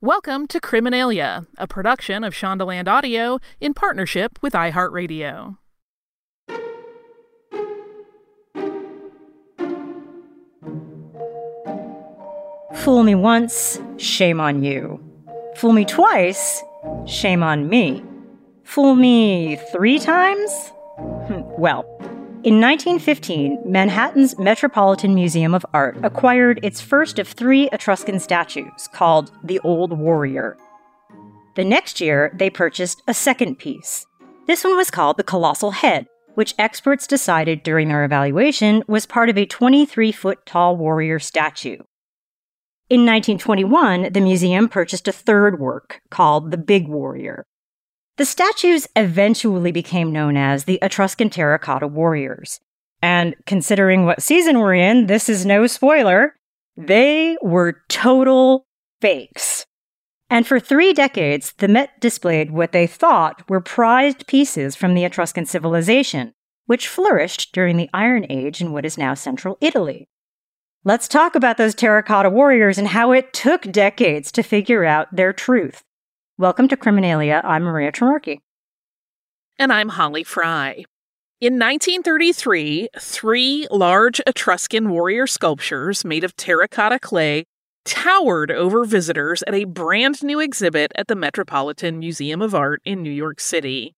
Welcome to Criminalia, a production of Shondaland Audio in partnership with iHeartRadio. Fool me once, shame on you. Fool me twice, shame on me. Fool me three times? Well, in 1915, Manhattan's Metropolitan Museum of Art acquired its first of three Etruscan statues, called the Old Warrior. The next year, they purchased a second piece. This one was called the Colossal Head, which experts decided during their evaluation was part of a 23 foot tall warrior statue. In 1921, the museum purchased a third work called the Big Warrior. The statues eventually became known as the Etruscan Terracotta Warriors. And considering what season we're in, this is no spoiler, they were total fakes. And for three decades, the Met displayed what they thought were prized pieces from the Etruscan civilization, which flourished during the Iron Age in what is now central Italy. Let's talk about those terracotta warriors and how it took decades to figure out their truth. Welcome to Criminalia. I'm Maria Trimarchi. And I'm Holly Frey. In 1933, three large Etruscan warrior sculptures made of terracotta clay towered over visitors at a brand new exhibit at the Metropolitan Museum of Art in New York City.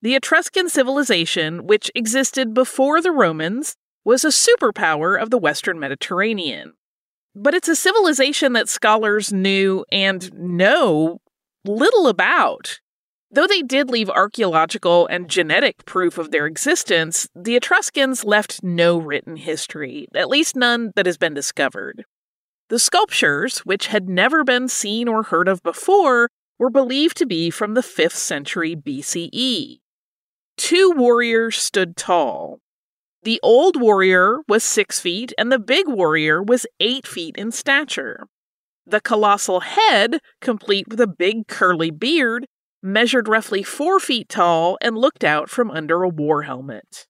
The Etruscan civilization, which existed before the Romans, was a superpower of the Western Mediterranean. But it's a civilization that scholars knew and know little about. Though they did leave archaeological and genetic proof of their existence, the Etruscans left no written history, at least none that has been discovered. The sculptures, which had never been seen or heard of before, were believed to be from the 5th century BCE. Two warriors stood tall. The old warrior was six feet, and the big warrior was eight feet in stature. The colossal head, complete with a big curly beard, measured roughly four feet tall and looked out from under a war helmet.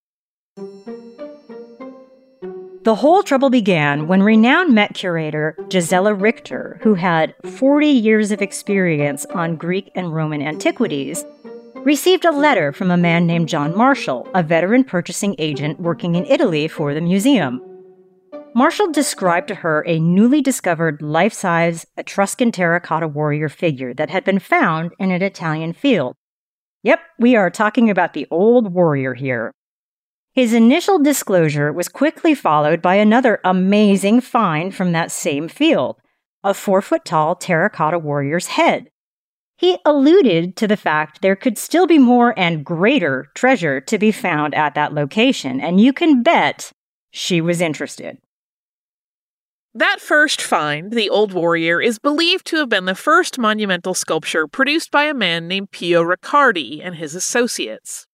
The whole trouble began when renowned Met curator Gisela Richter, who had 40 years of experience on Greek and Roman antiquities, received a letter from a man named John Marshall, a veteran purchasing agent working in Italy for the museum. Marshall described to her a newly discovered life size Etruscan terracotta warrior figure that had been found in an Italian field. Yep, we are talking about the old warrior here. His initial disclosure was quickly followed by another amazing find from that same field a four foot tall terracotta warrior's head. He alluded to the fact there could still be more and greater treasure to be found at that location, and you can bet she was interested. That first find, the Old Warrior, is believed to have been the first monumental sculpture produced by a man named Pio Riccardi and his associates.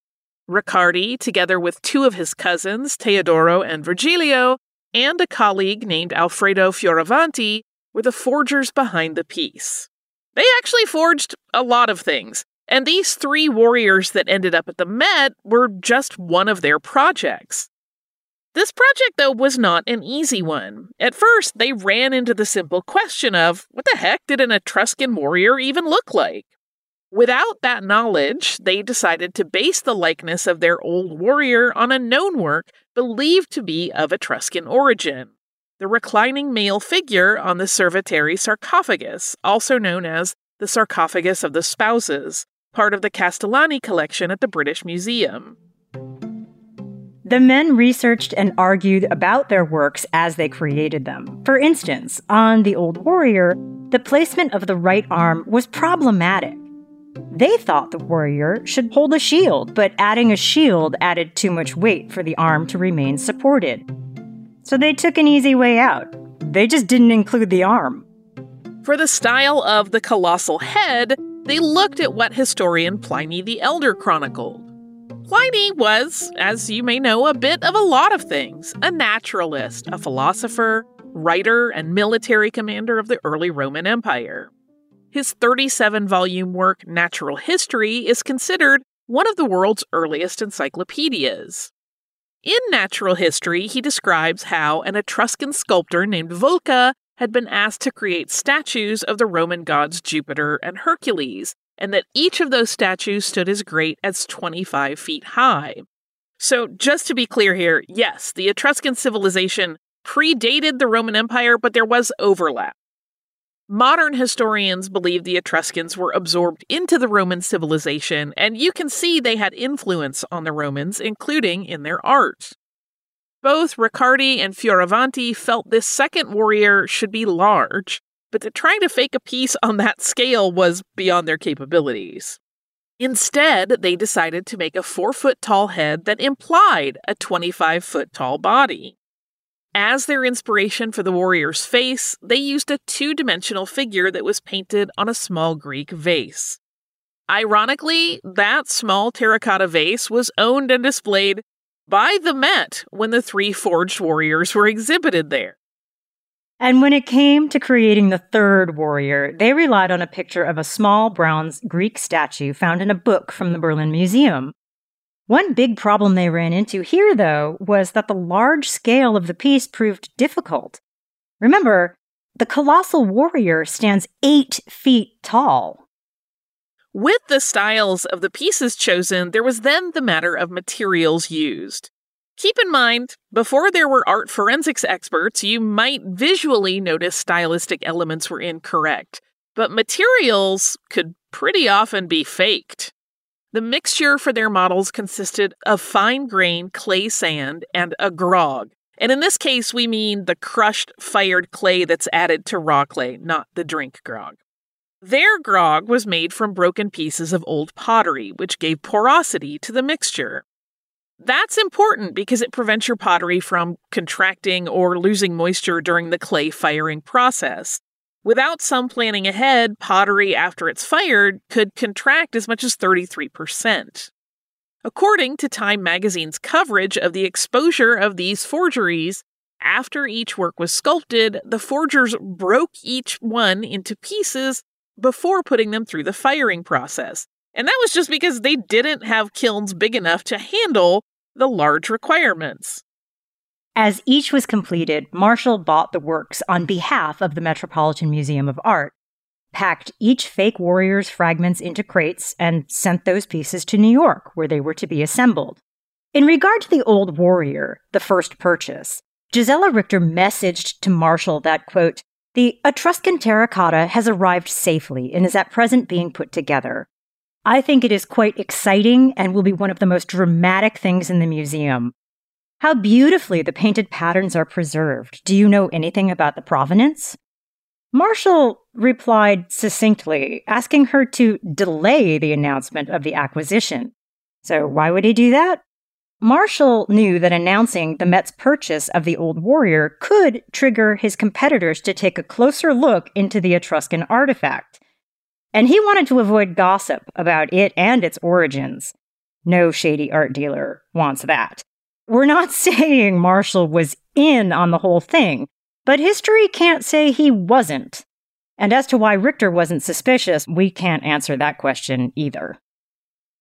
Riccardi, together with two of his cousins, Teodoro and Virgilio, and a colleague named Alfredo Fioravanti, were the forgers behind the piece. They actually forged a lot of things, and these three warriors that ended up at the Met were just one of their projects. This project, though, was not an easy one. At first, they ran into the simple question of what the heck did an Etruscan warrior even look like? Without that knowledge, they decided to base the likeness of their old warrior on a known work believed to be of Etruscan origin the reclining male figure on the Cerveteri sarcophagus, also known as the sarcophagus of the spouses, part of the Castellani collection at the British Museum. The men researched and argued about their works as they created them. For instance, on The Old Warrior, the placement of the right arm was problematic. They thought the warrior should hold a shield, but adding a shield added too much weight for the arm to remain supported. So they took an easy way out. They just didn't include the arm. For the style of the colossal head, they looked at what historian Pliny the Elder chronicled. Pliny was, as you may know, a bit of a lot of things a naturalist, a philosopher, writer, and military commander of the early Roman Empire. His 37 volume work, Natural History, is considered one of the world's earliest encyclopedias. In Natural History, he describes how an Etruscan sculptor named Vulca had been asked to create statues of the Roman gods Jupiter and Hercules, and that each of those statues stood as great as 25 feet high. So, just to be clear here, yes, the Etruscan civilization predated the Roman Empire, but there was overlap. Modern historians believe the Etruscans were absorbed into the Roman civilization, and you can see they had influence on the Romans, including in their art. Both Riccardi and Fioravanti felt this second warrior should be large, but to try to fake a piece on that scale was beyond their capabilities. Instead, they decided to make a four foot tall head that implied a 25 foot tall body. As their inspiration for the warrior's face, they used a two dimensional figure that was painted on a small Greek vase. Ironically, that small terracotta vase was owned and displayed by the Met when the three forged warriors were exhibited there. And when it came to creating the third warrior, they relied on a picture of a small bronze Greek statue found in a book from the Berlin Museum. One big problem they ran into here, though, was that the large scale of the piece proved difficult. Remember, the colossal warrior stands eight feet tall. With the styles of the pieces chosen, there was then the matter of materials used. Keep in mind, before there were art forensics experts, you might visually notice stylistic elements were incorrect, but materials could pretty often be faked. The mixture for their models consisted of fine grained clay sand and a grog. And in this case, we mean the crushed, fired clay that's added to raw clay, not the drink grog. Their grog was made from broken pieces of old pottery, which gave porosity to the mixture. That's important because it prevents your pottery from contracting or losing moisture during the clay firing process. Without some planning ahead, pottery after it's fired could contract as much as 33%. According to Time magazine's coverage of the exposure of these forgeries, after each work was sculpted, the forgers broke each one into pieces before putting them through the firing process. And that was just because they didn't have kilns big enough to handle the large requirements. As each was completed, Marshall bought the works on behalf of the Metropolitan Museum of Art, packed each fake warrior's fragments into crates, and sent those pieces to New York, where they were to be assembled. In regard to the old warrior, the first purchase, Gisela Richter messaged to Marshall that, quote, the Etruscan terracotta has arrived safely and is at present being put together. I think it is quite exciting and will be one of the most dramatic things in the museum. How beautifully the painted patterns are preserved. Do you know anything about the provenance? Marshall replied succinctly, asking her to delay the announcement of the acquisition. So, why would he do that? Marshall knew that announcing the Met's purchase of the Old Warrior could trigger his competitors to take a closer look into the Etruscan artifact. And he wanted to avoid gossip about it and its origins. No shady art dealer wants that. We're not saying Marshall was in on the whole thing, but history can't say he wasn't. And as to why Richter wasn't suspicious, we can't answer that question either.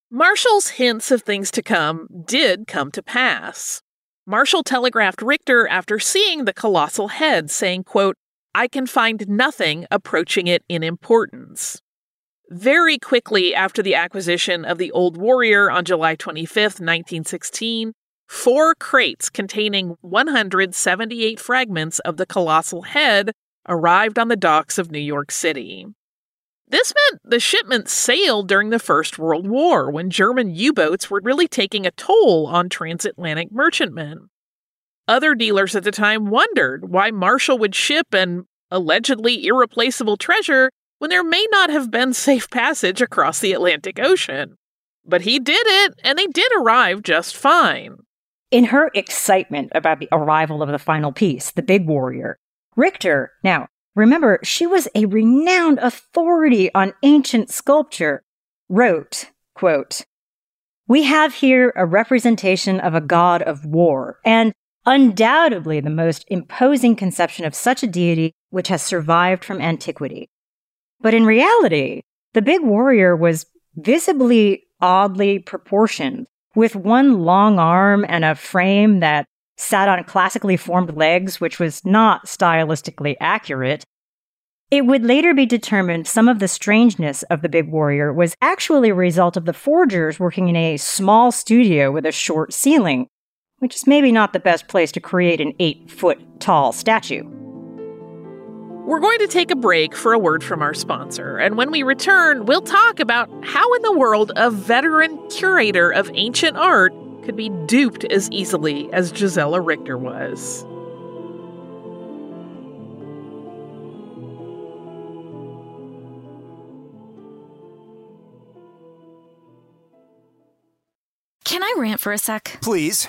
Marshall's hints of things to come did come to pass. Marshall telegraphed Richter after seeing the colossal head, saying, quote, I can find nothing approaching it in importance. Very quickly after the acquisition of the Old Warrior on July 25, 1916, four crates containing 178 fragments of the colossal head arrived on the docks of New York City. This meant the shipment sailed during the First World War when German U boats were really taking a toll on transatlantic merchantmen. Other dealers at the time wondered why Marshall would ship an allegedly irreplaceable treasure when there may not have been safe passage across the Atlantic Ocean. But he did it, and they did arrive just fine. In her excitement about the arrival of the final piece, the big warrior, Richter, now remember, she was a renowned authority on ancient sculpture, wrote, quote, We have here a representation of a god of war, and undoubtedly the most imposing conception of such a deity which has survived from antiquity. But in reality, the big warrior was visibly oddly proportioned, with one long arm and a frame that sat on classically formed legs, which was not stylistically accurate. It would later be determined some of the strangeness of the big warrior was actually a result of the forgers working in a small studio with a short ceiling, which is maybe not the best place to create an eight foot tall statue. We're going to take a break for a word from our sponsor, and when we return, we'll talk about how in the world a veteran curator of ancient art could be duped as easily as Gisela Richter was. Can I rant for a sec? Please.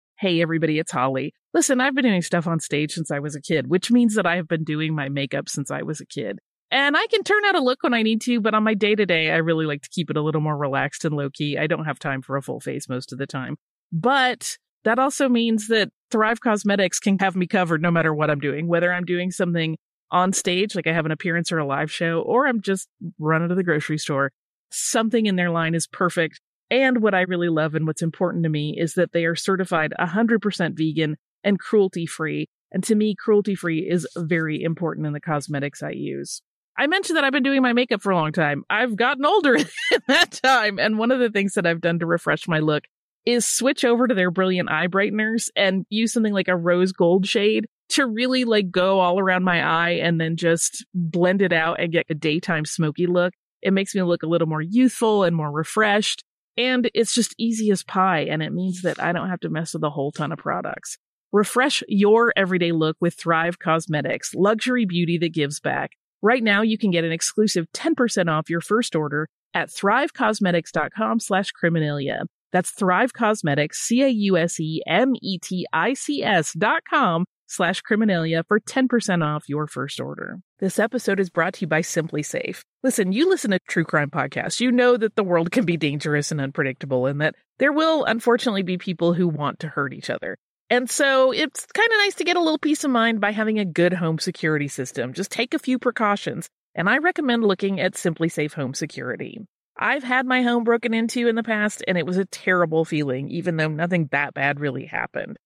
Hey, everybody, it's Holly. Listen, I've been doing stuff on stage since I was a kid, which means that I have been doing my makeup since I was a kid. And I can turn out a look when I need to, but on my day to day, I really like to keep it a little more relaxed and low key. I don't have time for a full face most of the time. But that also means that Thrive Causemetics can have me covered no matter what I'm doing, whether I'm doing something on stage, like I have an appearance or a live show, or I'm just running to the grocery store. Something in their line is perfect. And what I really love and what's important to me is that they are certified 100% vegan and cruelty free. And to me, cruelty free is very important in the cosmetics I use. I mentioned that I've been doing my makeup for a long time. I've gotten older in that time. And one of the things that I've done to refresh my look is switch over to their brilliant eye brighteners and use something like a rose gold shade to really like go all around my eye and then just blend it out and get a daytime smoky look. It makes me look a little more youthful and more refreshed. And it's just easy as pie. And it means that I don't have to mess with a whole ton of products. Refresh your everyday look with Thrive Causemetics, luxury beauty that gives back. Right now, you can get an exclusive 10% off your first order at thrivecausemetics.com slash criminalia. That's Thrive Causemetics, C-A-U-S-E-M-E-T-I-C-S dot com slash criminalia for 10% off your first order. This episode is brought to you by SimpliSafe. Listen, you listen to true crime podcasts. You know that the world can be dangerous and unpredictable and that there will unfortunately be people who want to hurt each other. And so it's kind of nice to get a little peace of mind by having a good home security system. Just take a few precautions. And I recommend looking at SimpliSafe Home Security. I've had my home broken into in the past and it was a terrible feeling, even though nothing that bad really happened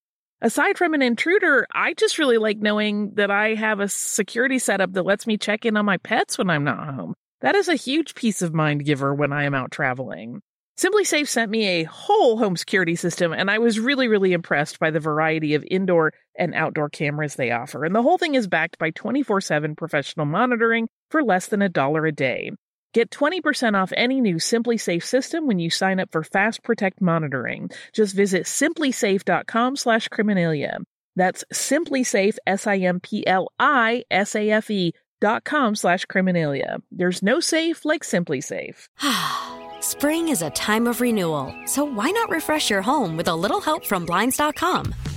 aside from an intruder, I just really like knowing that I have a security setup that lets me check in on my pets when I'm not home. That is a huge peace of mind giver when I am out traveling. SimpliSafe sent me a whole home security system, and I was really, really impressed by the variety of indoor and outdoor cameras they offer. And the whole thing is backed by 24 7 professional monitoring for less than a dollar a day. Get 20% off any new SimpliSafe system when you sign up for Fast Protect monitoring. Just visit simplisafe.com slash criminalia. That's SimpliSafe, S-I-M-P-L-I-S-A-F-E dot com slash criminalia. There's no safe like SimpliSafe. Spring is a time of renewal, so why not refresh your home with a little help from Blinds.com?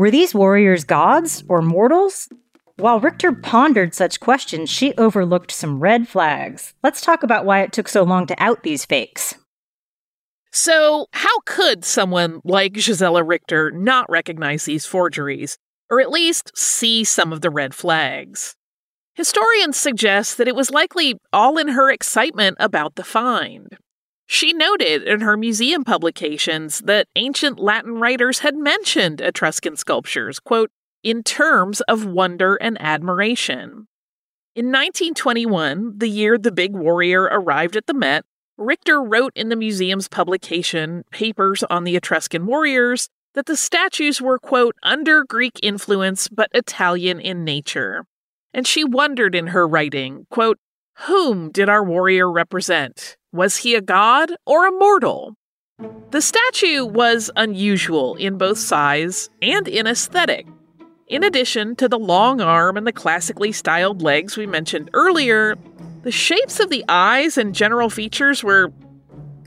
Were these warriors gods or mortals? While Richter pondered such questions, she overlooked some red flags. Let's talk about why it took so long to out these fakes. So, how could someone like Gisela Richter not recognize these forgeries, or at least see some of the red flags? Historians suggest that it was likely all in her excitement about the find. She noted in her museum publications that ancient Latin writers had mentioned Etruscan sculptures, quote, in terms of wonder and admiration. In 1921, the year the big warrior arrived at the Met, Richter wrote in the museum's publication, Papers on the Etruscan Warriors, that the statues were, quote, under Greek influence but Italian in nature. And she wondered in her writing, quote, whom did our warrior represent? Was he a god or a mortal? The statue was unusual in both size and in aesthetic. In addition to the long arm and the classically styled legs we mentioned earlier, the shapes of the eyes and general features were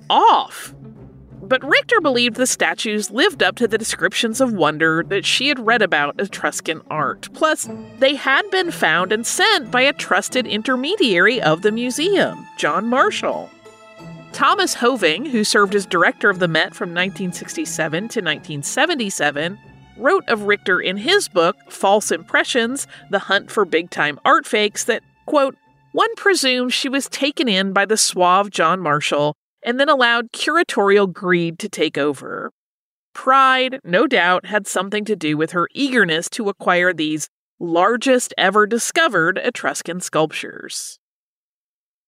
off. But Richter believed the statues lived up to the descriptions of wonder that she had read about Etruscan art. Plus, they had been found and sent by a trusted intermediary of the museum, John Marshall. Thomas Hoving, who served as director of the Met from 1967 to 1977, wrote of Richter in his book, False Impressions The Hunt for Big Time Art Fakes, that, quote, one presumes she was taken in by the suave John Marshall and then allowed curatorial greed to take over. Pride, no doubt, had something to do with her eagerness to acquire these largest ever discovered Etruscan sculptures.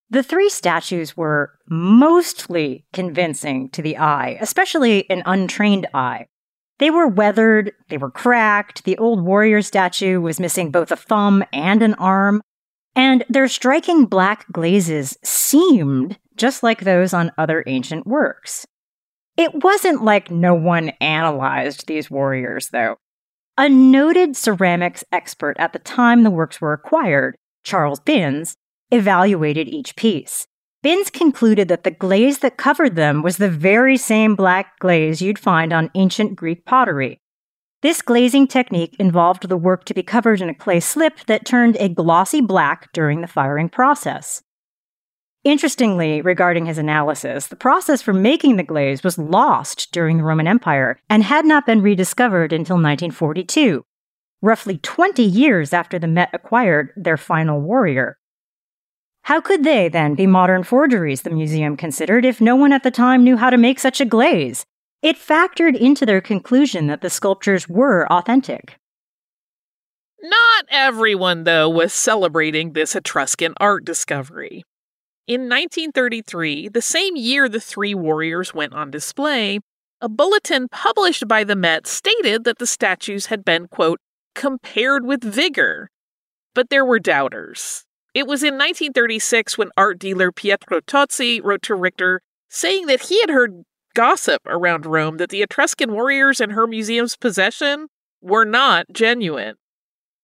The three statues were mostly convincing to the eye, especially an untrained eye. They were weathered, they were cracked, the old warrior statue was missing both a thumb and an arm, and their striking black glazes seemed just like those on other ancient works. It wasn't like no one analyzed these warriors, though. A noted ceramics expert at the time the works were acquired, Charles Binns, evaluated each piece. Binns concluded that the glaze that covered them was the very same black glaze you'd find on ancient Greek pottery. This glazing technique involved the work to be covered in a clay slip that turned a glossy black during the firing process. Interestingly, regarding his analysis, the process for making the glaze was lost during the Roman Empire and had not been rediscovered until 1942, roughly 20 years after the Met acquired their final warrior. How could they, then, be modern forgeries, the museum considered, if no one at the time knew how to make such a glaze? It factored into their conclusion that the sculptures were authentic. Not everyone, though, was celebrating this Etruscan art discovery. In 1933, the same year the three warriors went on display, a bulletin published by the Met stated that the statues had been, quote, compared with vigor. But there were doubters. It was in 1936 when art dealer Pietro Tozzi wrote to Richter saying that he had heard gossip around Rome that the Etruscan warriors in her museum's possession were not genuine.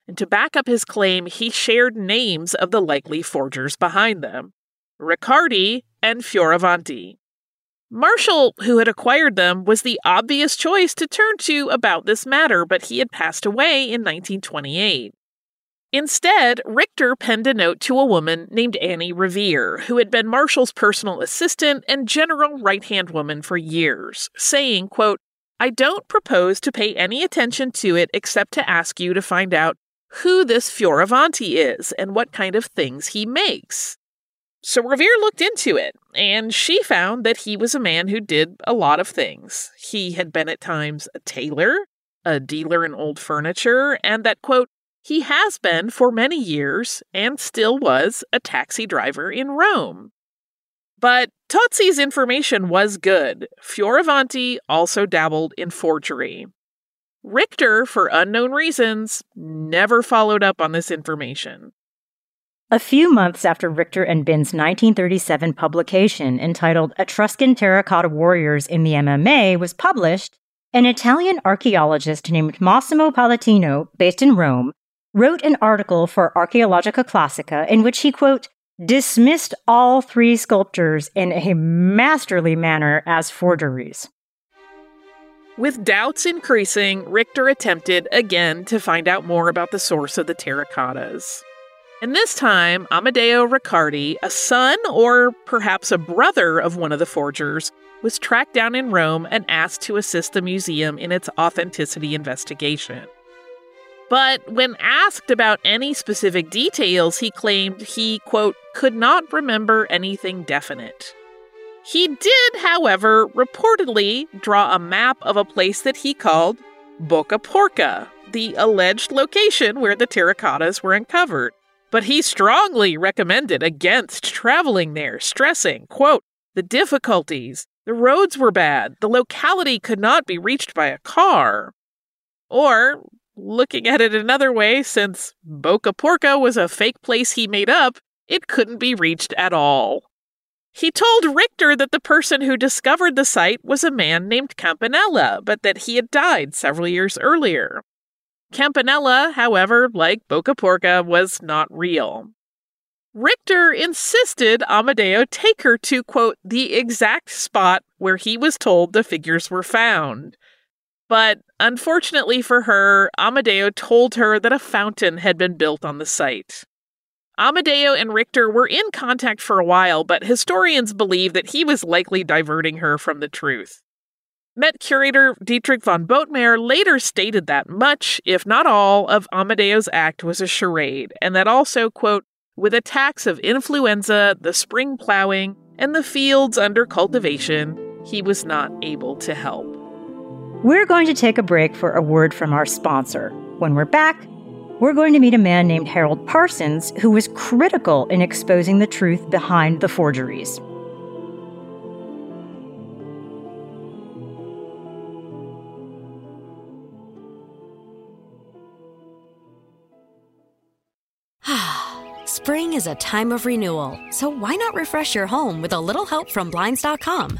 And to back up his claim, he shared names of the likely forgers behind them. Riccardi, and Fioravanti. Marshall, who had acquired them, was the obvious choice to turn to about this matter, but he had passed away in 1928. Instead, Richter penned a note to a woman named Annie Revere, who had been Marshall's personal assistant and general right hand woman for years, saying, quote, I don't propose to pay any attention to it except to ask you to find out who this Fioravanti is and what kind of things he makes. So Revere looked into it, and she found that he was a man who did a lot of things. He had been at times a tailor, a dealer in old furniture, and that, quote, he has been for many years and still was a taxi driver in Rome. But Tozzi's information was good. Fioravanti also dabbled in forgery. Richter, for unknown reasons, never followed up on this information. A few months after Richter and Binns' 1937 publication entitled Etruscan Terracotta Warriors in the MMA was published, an Italian archaeologist named Massimo Pallottino, based in Rome, wrote an article for Archaeologica Classica in which he, quote, dismissed all three sculptures in a masterly manner as forgeries. With doubts increasing, Richter attempted again to find out more about the source of the terracottas. And this time, Amadeo Riccardi, a son or perhaps a brother of one of the forgers, was tracked down in Rome and asked to assist the museum in its authenticity investigation. But when asked about any specific details, he claimed he, quote, could not remember anything definite. He did, however, reportedly draw a map of a place that he called Boca Porca, the alleged location where the terracottas were uncovered. But he strongly recommended against traveling there, stressing, quote, the difficulties, the roads were bad, the locality could not be reached by a car. Or, looking at it another way, since Boca Porca was a fake place he made up, it couldn't be reached at all. He told Richter that the person who discovered the site was a man named Campanella, but that he had died several years earlier. Campanella, however, like Boca Porca, was not real. Richter insisted Amadeo take her to, quote, the exact spot where he was told the figures were found. But unfortunately for her, Amadeo told her that a fountain had been built on the site. Amadeo and Richter were in contact for a while, but historians believe that he was likely diverting her from the truth. Met curator Dietrich von Bothmer later stated that much, if not all, of Amadeo's act was a charade, and that also, quote, with attacks of influenza, the spring plowing, and the fields under cultivation, he was not able to help. We're going to take a break for a word from our sponsor. When we're back, we're going to meet a man named Harold Parsons who was critical in exposing the truth behind the forgeries. Spring is a time of renewal, so why not refresh your home with a little help from Blinds.com?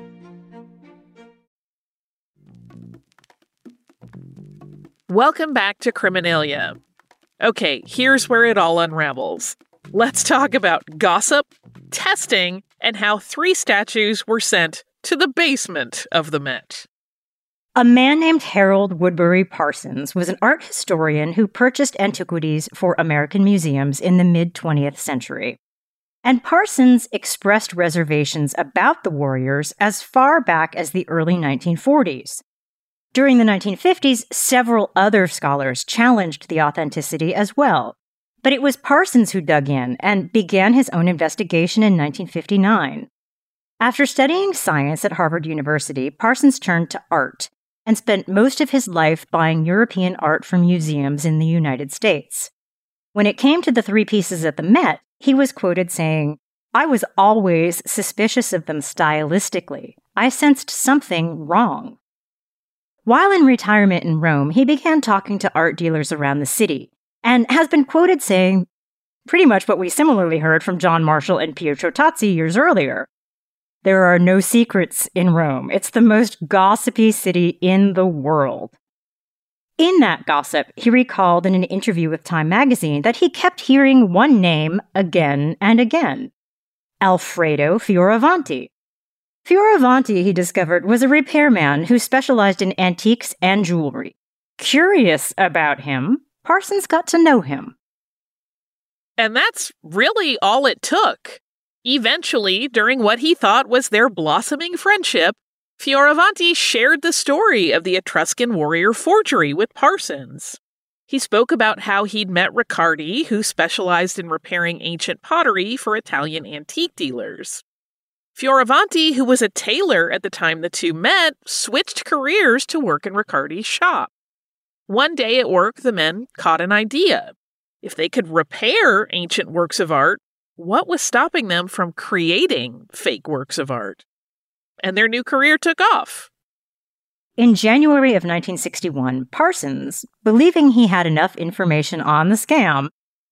Welcome back to Criminalia. Okay, here's where it all unravels. Let's talk about gossip, testing, and how three statues were sent to the basement of the Met. A man named Harold Woodbury Parsons was an art historian who purchased antiquities for American museums in the mid 20th century. And Parsons expressed reservations about the warriors as far back as the early 1940s. During the 1950s, several other scholars challenged the authenticity as well. But it was Parsons who dug in and began his own investigation in 1959. After studying science at Harvard University, Parsons turned to art and spent most of his life buying European art from museums in the United States. When it came to the three pieces at the Met, he was quoted saying, I was always suspicious of them stylistically. I sensed something wrong. While in retirement in Rome, he began talking to art dealers around the city and has been quoted saying pretty much what we similarly heard from John Marshall and Pietro Tozzi years earlier. There are no secrets in Rome. It's the most gossipy city in the world. In that gossip, he recalled in an interview with Time magazine that he kept hearing one name again and again Alfredo Fioravanti. Fioravanti, he discovered, was a repairman who specialized in antiques and jewelry. Curious about him, Parsons got to know him. And that's really all it took. Eventually, during what he thought was their blossoming friendship, Fioravanti shared the story of the Etruscan warrior forgery with Parsons. He spoke about how he'd met Riccardi, who specialized in repairing ancient pottery for Italian antique dealers. Fioravanti, who was a tailor at the time the two met, switched careers to work in Riccardi's shop. One day at work, the men caught an idea. If they could repair ancient works of art, what was stopping them from creating fake works of art? And their new career took off. In January of 1961, Parsons, believing he had enough information on the scam,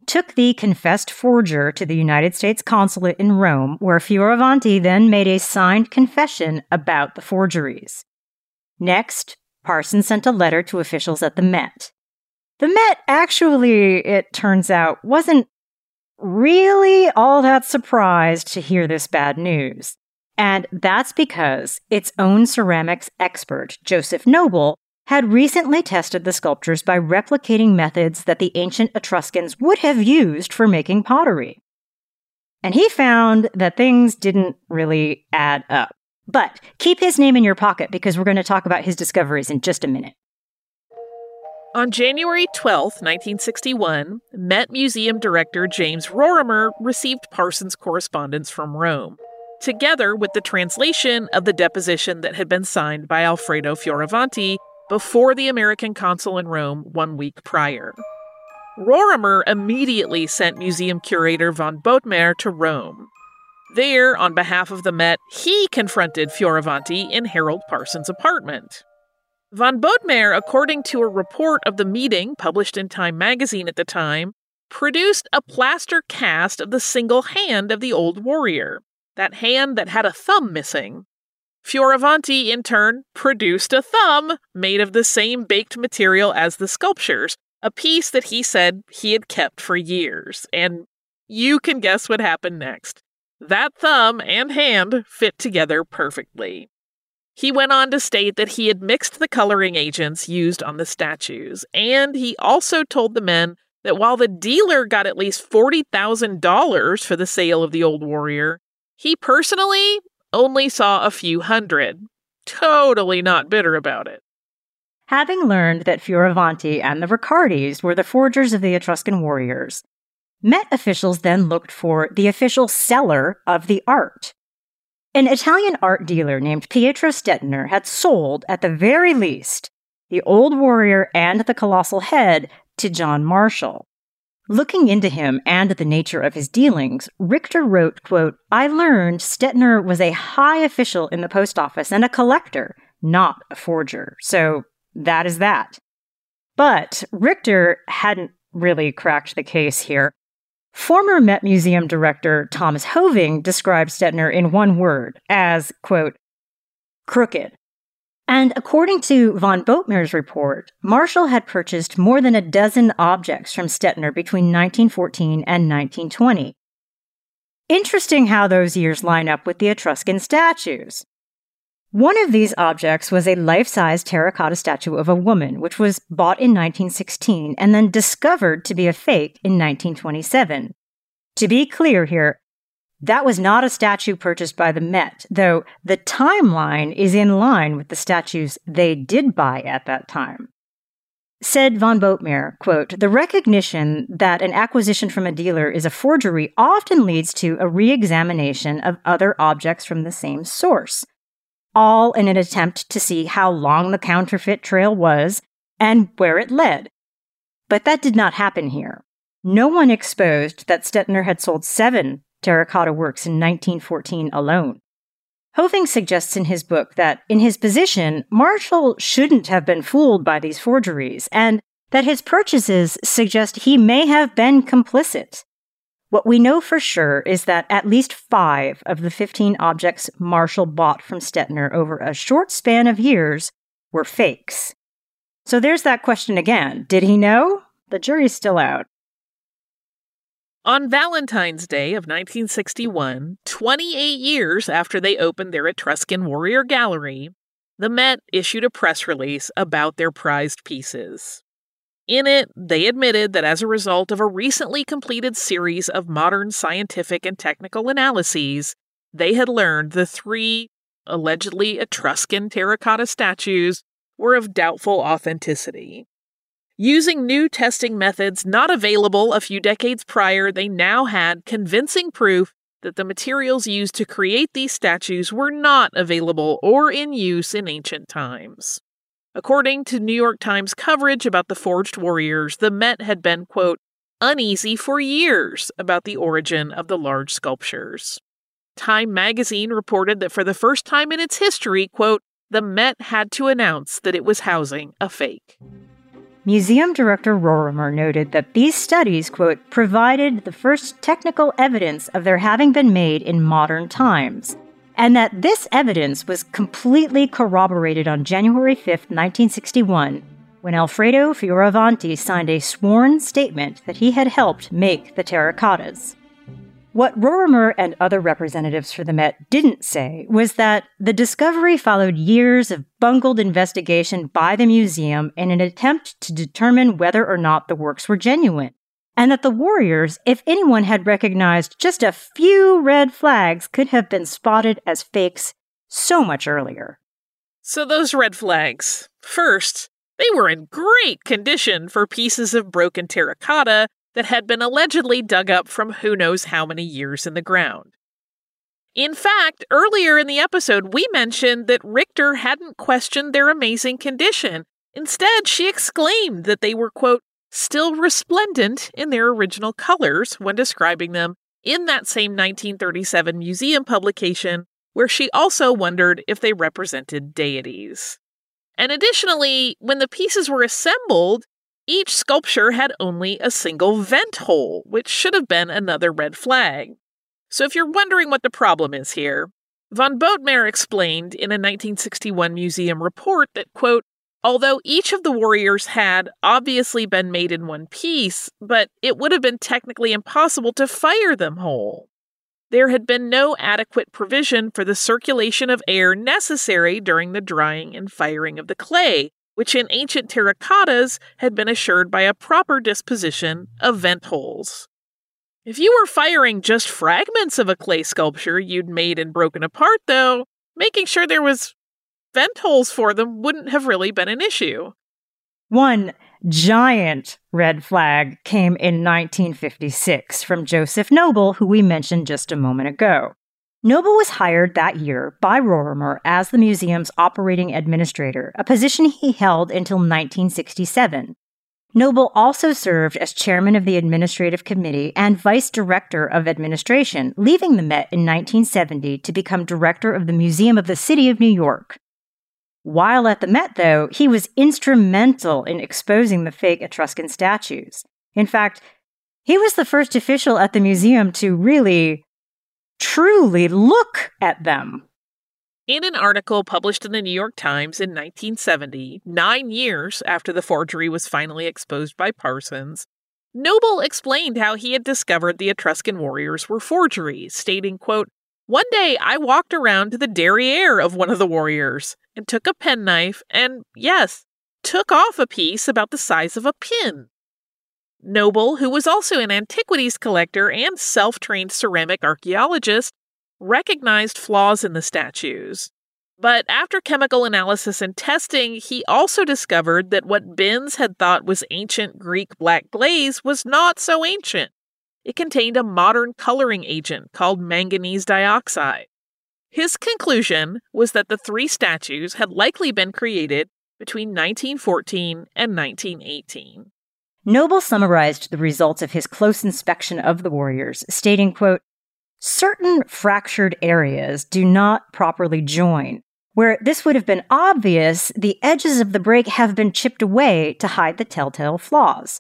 took the confessed forger to the United States consulate in Rome, where Fioravanti then made a signed confession about the forgeries. Next, Parsons sent a letter to officials at the Met. The Met actually, it turns out, wasn't really all that surprised to hear this bad news. And that's because its own ceramics expert, Joseph Noble, had recently tested the sculptures by replicating methods that the ancient Etruscans would have used for making pottery. And he found that things didn't really add up. But keep his name in your pocket because we're going to talk about his discoveries in just a minute. On January 12, 1961, Met Museum director James Rorimer received Parsons' correspondence from Rome, together with the translation of the deposition that had been signed by Alfredo Fioravanti before the American consul in Rome one week prior. Rorimer immediately sent museum curator von Bothmer to Rome. There, on behalf of the Met, he confronted Fioravanti in Harold Parsons' apartment. Von Bothmer, according to a report of the meeting published in Time magazine at the time, produced a plaster cast of the single hand of the old warrior, that hand that had a thumb missing. Fioravanti, in turn, produced a thumb made of the same baked material as the sculptures, a piece that he said he had kept for years. And you can guess what happened next. That thumb and hand fit together perfectly. He went on to state that he had mixed the coloring agents used on the statues, and he also told the men that while the dealer got at least $40,000 for the sale of the old warrior, he personally only saw a few hundred. Totally not bitter about it. Having learned that Fioravanti and the Riccardis were the forgers of the Etruscan warriors, Met officials then looked for the official seller of the art. An Italian art dealer named Pietro Stettiner had sold, at the very least, the Old Warrior and the Colossal Head to John Marshall. Looking into him and the nature of his dealings, Richter wrote, quote, I learned Stettiner was a high official in the post office and a collector, not a forger. So that is that. But Richter hadn't really cracked the case here. Former Met Museum director Thomas Hoving described Stettiner in one word as, quote, crooked. And according to von Bothmer's report, Marshall had purchased more than a dozen objects from Stettiner between 1914 and 1920. Interesting how those years line up with the Etruscan statues. One of these objects was a life size terracotta statue of a woman, which was bought in 1916 and then discovered to be a fake in 1927. To be clear here, that was not a statue purchased by the Met, though the timeline is in line with the statues they did buy at that time. Said von Bothmer, quote, the recognition that an acquisition from a dealer is a forgery often leads to a re-examination of other objects from the same source all in an attempt to see how long the counterfeit trail was and where it led. But that did not happen here. No one exposed that Stettiner had sold seven terracotta works in 1914 alone. Hoving suggests in his book that, in his position, Marshall shouldn't have been fooled by these forgeries, and that his purchases suggest he may have been complicit. What we know for sure is that at least five of the 15 objects Marshall bought from Stettiner over a short span of years were fakes. So there's that question again. Did he know? The jury's still out. On Valentine's Day of 1961, 28 years after they opened their Etruscan Warrior Gallery, the Met issued a press release about their prized pieces. In it, they admitted that as a result of a recently completed series of modern scientific and technical analyses, they had learned the three allegedly Etruscan terracotta statues were of doubtful authenticity. Using new testing methods not available a few decades prior, they now had convincing proof that the materials used to create these statues were not available or in use in ancient times. According to New York Times coverage about the forged warriors, the Met had been, quote, uneasy for years about the origin of the large sculptures. Time magazine reported that for the first time in its history, quote, the Met had to announce that it was housing a fake. Museum director Rorimer noted that these studies, quote, provided the first technical evidence of their having been made in modern times, and that this evidence was completely corroborated on January 5, 1961, when Alfredo Fioravanti signed a sworn statement that he had helped make the terracottas. What Rorimer and other representatives for the Met didn't say was that the discovery followed years of bungled investigation by the museum in an attempt to determine whether or not the works were genuine and that the warriors, if anyone had recognized just a few red flags, could have been spotted as fakes so much earlier. So, those red flags. First, they were in great condition for pieces of broken terracotta that had been allegedly dug up from who knows how many years in the ground. In fact, earlier in the episode, we mentioned that Richter hadn't questioned their amazing condition. Instead, she exclaimed that they were, quote, still resplendent in their original colors when describing them in that same 1937 museum publication, where she also wondered if they represented deities. And additionally, when the pieces were assembled, each sculpture had only a single vent hole, which should have been another red flag. So if you're wondering what the problem is here, von Bothmer explained in a 1961 museum report that, quote, Although each of the warriors had obviously been made in one piece, but it would have been technically impossible to fire them whole. There had been no adequate provision for the circulation of air necessary during the drying and firing of the clay, which in ancient terracottas had been assured by a proper disposition of vent holes. If you were firing just fragments of a clay sculpture you'd made and broken apart, though, making sure there was vent holes for them wouldn't have really been an issue. One giant red flag came in 1956 from Joseph Noble, who we mentioned just a moment ago. Noble was hired that year by Rorimer as the museum's operating administrator, a position he held until 1967. Noble also served as chairman of the administrative committee and vice director of administration, leaving the Met in 1970 to become director of the Museum of the City of New York. While at the Met, though, he was instrumental in exposing the fake Etruscan statues. In fact, he was the first official at the museum to really, truly look at them. In an article published in the New York Times in 1970, nine years after the forgery was finally exposed by Parsons, Noble explained how he had discovered the Etruscan warriors were forgeries, stating, quote, One day I walked around to the derriere of one of the warriors and took a penknife and, yes, took off a piece about the size of a pin. Noble, who was also an antiquities collector and self trained ceramic archaeologist, recognized flaws in the statues. But after chemical analysis and testing, he also discovered that what Binns had thought was ancient Greek black glaze was not so ancient. It contained a modern coloring agent called manganese dioxide. His conclusion was that the three statues had likely been created between 1914 and 1918. Noble summarized the results of his close inspection of the warriors, stating, quote, Certain fractured areas do not properly join. Where this would have been obvious, the edges of the break have been chipped away to hide the telltale flaws.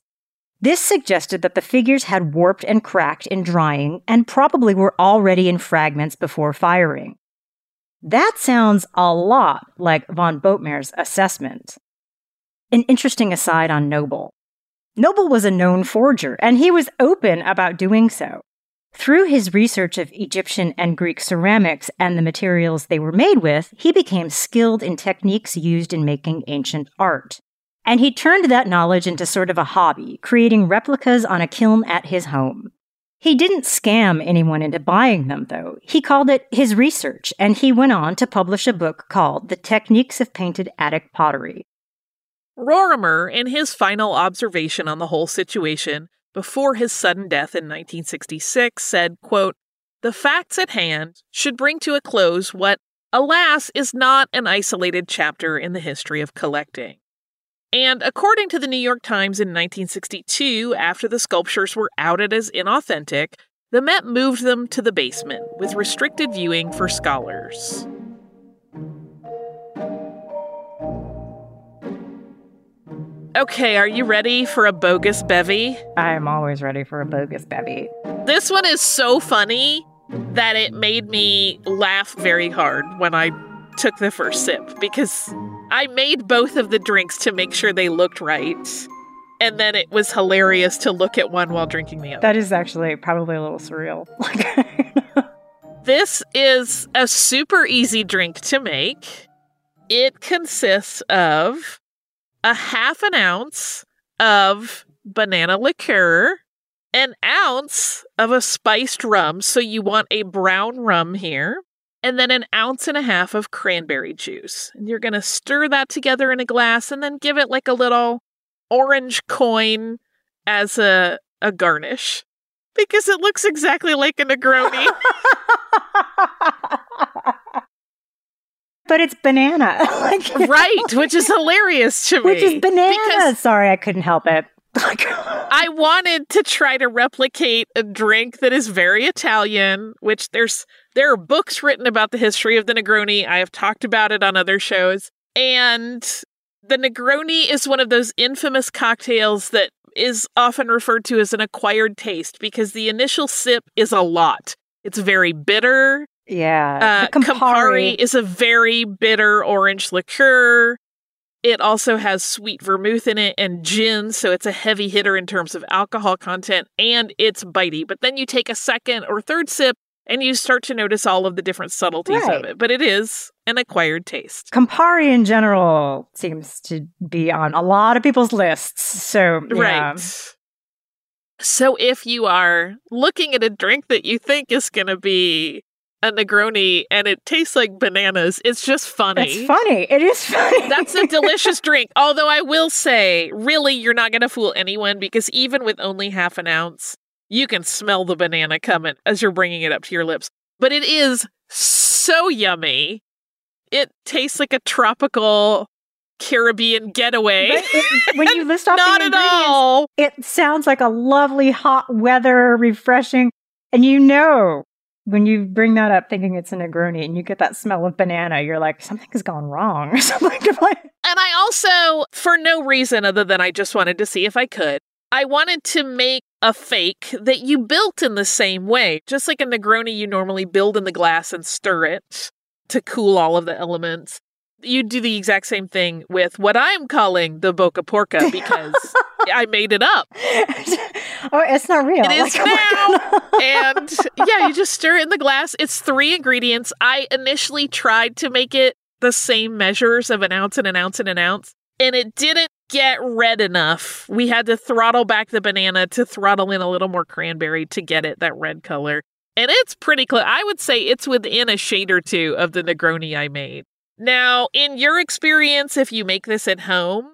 This suggested that the figures had warped and cracked in drying and probably were already in fragments before firing. That sounds a lot like von Bothmer's assessment. An interesting aside on Noble. Noble was a known forger, and he was open about doing so. Through his research of Egyptian and Greek ceramics and the materials they were made with, he became skilled in techniques used in making ancient art. And he turned that knowledge into sort of a hobby, creating replicas on a kiln at his home. He didn't scam anyone into buying them, though. He called it his research, and he went on to publish a book called The Techniques of Painted Attic Pottery. Rorimer, in his final observation on the whole situation, before his sudden death in 1966 said, quote, The facts at hand should bring to a close what, alas, is not an isolated chapter in the history of collecting. And according to the New York Times in 1962, after the sculptures were outed as inauthentic, the Met moved them to the basement with restricted viewing for scholars. Okay, are you ready for a bogus bevy? I am always ready for a bogus bevy. This one is so funny that it made me laugh very hard when I took the first sip because I made both of the drinks to make sure they looked right. And then it was hilarious to look at one while drinking the other. That is actually probably a little surreal. this is a super easy drink to make. It consists of a half an ounce of banana liqueur, an ounce of a spiced rum. So you want a brown rum here. And then an ounce and a half of cranberry juice. And you're going to stir that together in a glass and then give it like a little orange coin as a, a garnish because it looks exactly like a Negroni. but it's banana. right, which is hilarious to me. Which is banana. Because Sorry, I couldn't help it. I wanted to try to replicate a drink that is very Italian, which there's there are books written about the history of the Negroni. I have talked about it on other shows. And the Negroni is one of those infamous cocktails that is often referred to as an acquired taste because the initial sip is a lot. It's very bitter. Yeah. Uh, Campari. Campari is a very bitter orange liqueur. It also has sweet vermouth in it and gin, so it's a heavy hitter in terms of alcohol content and it's bitey. But then you take a second or third sip and you start to notice all of the different subtleties right. of it. But it is an acquired taste. Campari in general seems to be on a lot of people's lists. So, yeah. right. So, if you are looking at a drink that you think is going to be a Negroni and it tastes like bananas. It's just funny. It's funny. It is funny. That's a delicious drink. Although I will say, really, you're not going to fool anyone because even with only half an ounce, you can smell the banana coming as you're bringing it up to your lips. but it is so yummy. It tastes like a tropical Caribbean getaway. It- when you list off Not the at all. it sounds like a lovely hot weather, refreshing, and you know when you bring that up thinking it's a Negroni and you get that smell of banana, you're like something has gone wrong or something. And I also, for no reason other than I just wanted to see if I could, I wanted to make a fake that you built in the same way. Just like a Negroni, you normally build in the glass and stir it to cool all of the elements. You do the exact same thing with what I'm calling the Boca Porca because I made it up. oh, it's not real. It is Like, oh God. and yeah, you just stir it in the glass. It's three ingredients. I initially tried to make it the same measures of an ounce and an ounce and an ounce, and it didn't get red enough. We had to throttle back the banana to throttle in a little more cranberry to get it that red color. And it's pretty close. I would say it's within a shade or two of the Negroni I made. Now, in your experience, if you make this at home,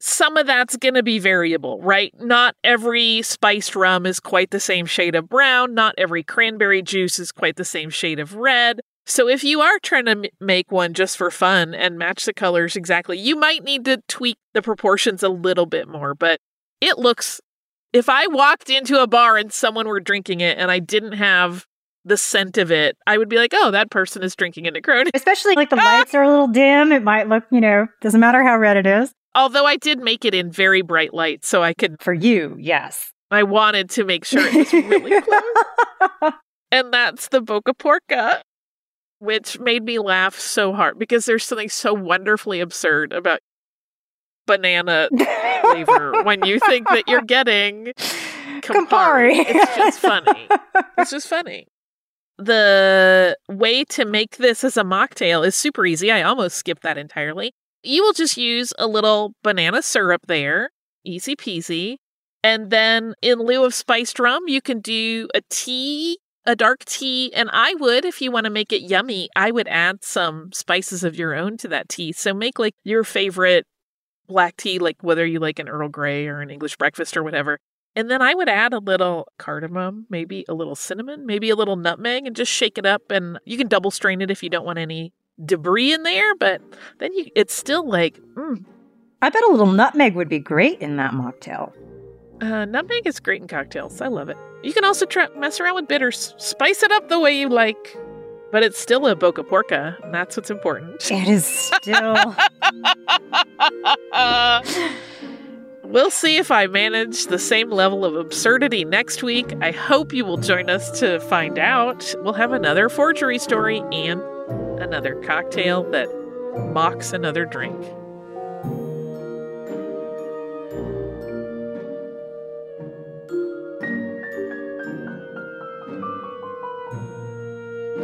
some of that's going to be variable, right? Not every spiced rum is quite the same shade of brown. Not every cranberry juice is quite the same shade of red. So if you are trying to make one just for fun and match the colors exactly, you might need to tweak the proportions a little bit more, but it looks if I walked into a bar and someone were drinking it and I didn't have the scent of it, I would be like, "Oh, that person is drinking a Negroni." Especially like the lights are a little dim. It might look, you know, doesn't matter how red it is. Although I did make it in very bright light so I could For you, yes. I wanted to make sure it was really close. and that's the Boca Porca, which made me laugh so hard because there's something so wonderfully absurd about banana flavor when you think that you're getting Campari. Campari. It's just funny. It's just funny. The way to make this as a mocktail is super easy. I almost skipped that entirely. You will just use a little banana syrup there, easy peasy. And then in lieu of spiced rum, you can do a tea, a dark tea. And I would, if you want to make it yummy, I would add some spices of your own to that tea. So make like your favorite black tea, like whether you like an Earl Grey or an English breakfast or whatever. And then I would add a little cardamom, maybe a little cinnamon, maybe a little nutmeg, and just shake it up. And you can double strain it if you don't want any debris in there. But then you, it's still like, mm, I bet a little nutmeg would be great in that mocktail. uh, nutmeg is great in cocktails. I love it. You can also try, mess around with bitters, spice it up the way you like. But it's still a Boca Porca, and that's what's important. It is still. we'll see if I manage the same level of absurdity next week. I hope you will join us to find out. We'll have another forgery story and another cocktail that mocks another drink.